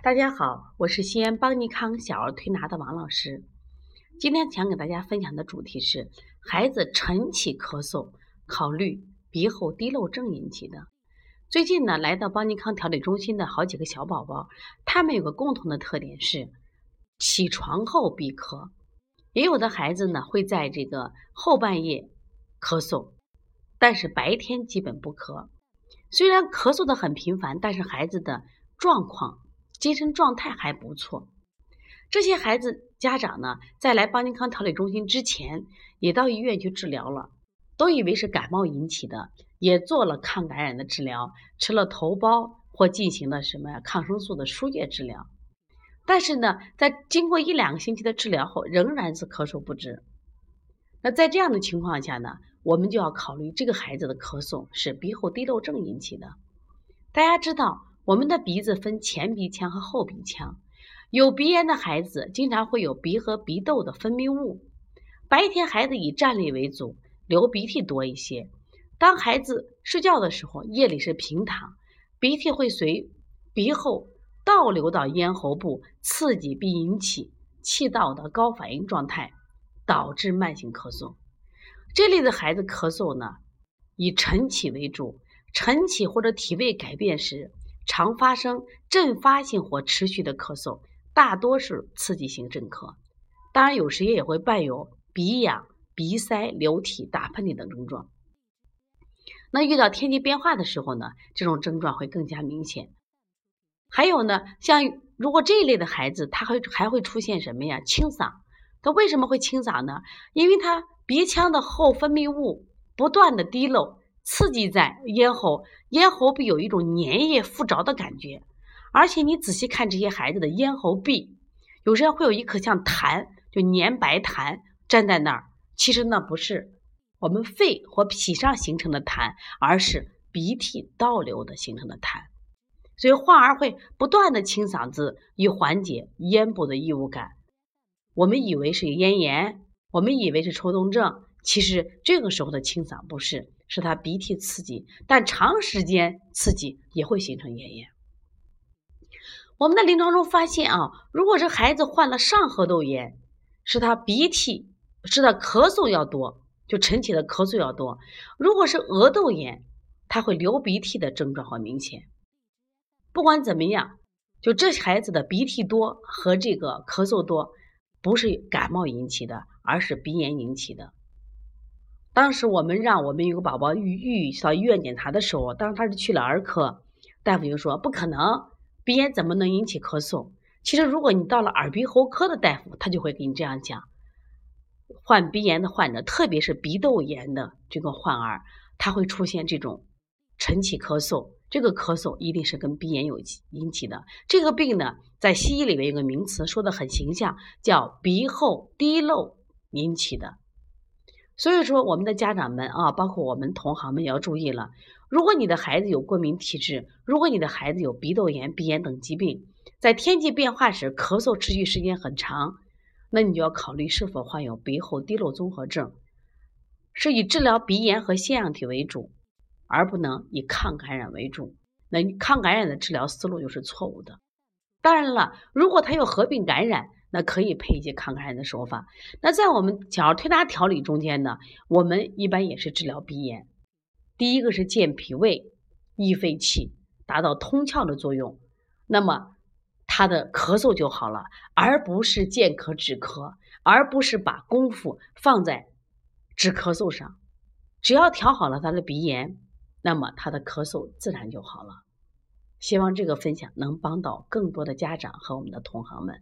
大家好，我是西安邦尼康小儿推拿的王老师。今天想给大家分享的主题是孩子晨起咳嗽，考虑鼻后滴漏症引起的。最近呢，来到邦尼康调理中心的好几个小宝宝，他们有个共同的特点是起床后闭咳，也有的孩子呢会在这个后半夜咳嗽，但是白天基本不咳。虽然咳嗽的很频繁，但是孩子的状况、精神状态还不错。这些孩子家长呢，在来邦尼康调理中心之前，也到医院去治疗了，都以为是感冒引起的，也做了抗感染的治疗，吃了头孢或进行了什么抗生素的输液治疗。但是呢，在经过一两个星期的治疗后，仍然是咳嗽不止。那在这样的情况下呢？我们就要考虑这个孩子的咳嗽是鼻后滴漏症引起的。大家知道，我们的鼻子分前鼻腔和后鼻腔，有鼻炎的孩子经常会有鼻和鼻窦的分泌物。白天孩子以站立为主，流鼻涕多一些。当孩子睡觉的时候，夜里是平躺，鼻涕会随鼻后倒流到咽喉部，刺激并引起气道的高反应状态，导致慢性咳嗽。这类的孩子咳嗽呢，以晨起为主。晨起或者体位改变时，常发生阵发性或持续的咳嗽，大多是刺激性阵咳。当然，有时也会伴有鼻痒、鼻塞、流涕、打喷嚏等症状。那遇到天气变化的时候呢，这种症状会更加明显。还有呢，像如果这一类的孩子，他会还会出现什么呀？清嗓。他为什么会清嗓呢？因为他。鼻腔的后分泌物不断的滴漏，刺激在咽喉，咽喉壁有一种粘液附着的感觉。而且你仔细看这些孩子的咽喉壁，有时候会有一颗像痰，就粘白痰粘在那儿。其实那不是我们肺或脾上形成的痰，而是鼻涕倒流的形成的痰。所以患儿会不断的清嗓子，以缓解咽部的异物感。我们以为是咽炎。我们以为是抽动症，其实这个时候的清嗓不是，是他鼻涕刺激，但长时间刺激也会形成咽炎。我们在临床中发现啊，如果是孩子患了上颌窦炎，是他鼻涕，是他咳嗽要多，就晨起的咳嗽要多；如果是额窦炎，他会流鼻涕的症状很明显。不管怎么样，就这孩子的鼻涕多和这个咳嗽多。不是感冒引起的，而是鼻炎引起的。当时我们让我们有个宝宝预预到医院检查的时候，当时他是去了儿科，大夫就说不可能，鼻炎怎么能引起咳嗽？其实如果你到了耳鼻喉科的大夫，他就会给你这样讲：患鼻炎的患者，特别是鼻窦炎的这个患儿，他会出现这种晨起咳嗽。这个咳嗽一定是跟鼻炎有引起的。这个病呢，在西医里面有个名词说的很形象，叫鼻后滴漏引起的。所以说，我们的家长们啊，包括我们同行们也要注意了。如果你的孩子有过敏体质，如果你的孩子有鼻窦炎、鼻炎等疾病，在天气变化时咳嗽持续时间很长，那你就要考虑是否患有鼻后滴漏综合症，是以治疗鼻炎和腺样体为主。而不能以抗感染为主，那抗感染的治疗思路就是错误的。当然了，如果他有合并感染，那可以配一些抗感染的手法。那在我们小儿推拿调理中间呢，我们一般也是治疗鼻炎。第一个是健脾胃、益肺气，达到通窍的作用，那么他的咳嗽就好了，而不是健咳止咳，而不是把功夫放在止咳嗽上。只要调好了他的鼻炎。那么他的咳嗽自然就好了。希望这个分享能帮到更多的家长和我们的同行们。